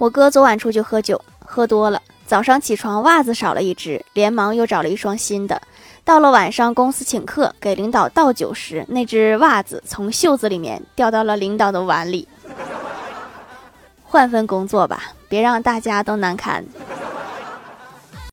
我哥昨晚出去喝酒喝多了早上起床袜子少了一只连忙又找了一双新的。到了晚上公司请客给领导倒酒时那只袜子从袖子里面掉到了领导的碗里。换份工作吧别让大家都难堪。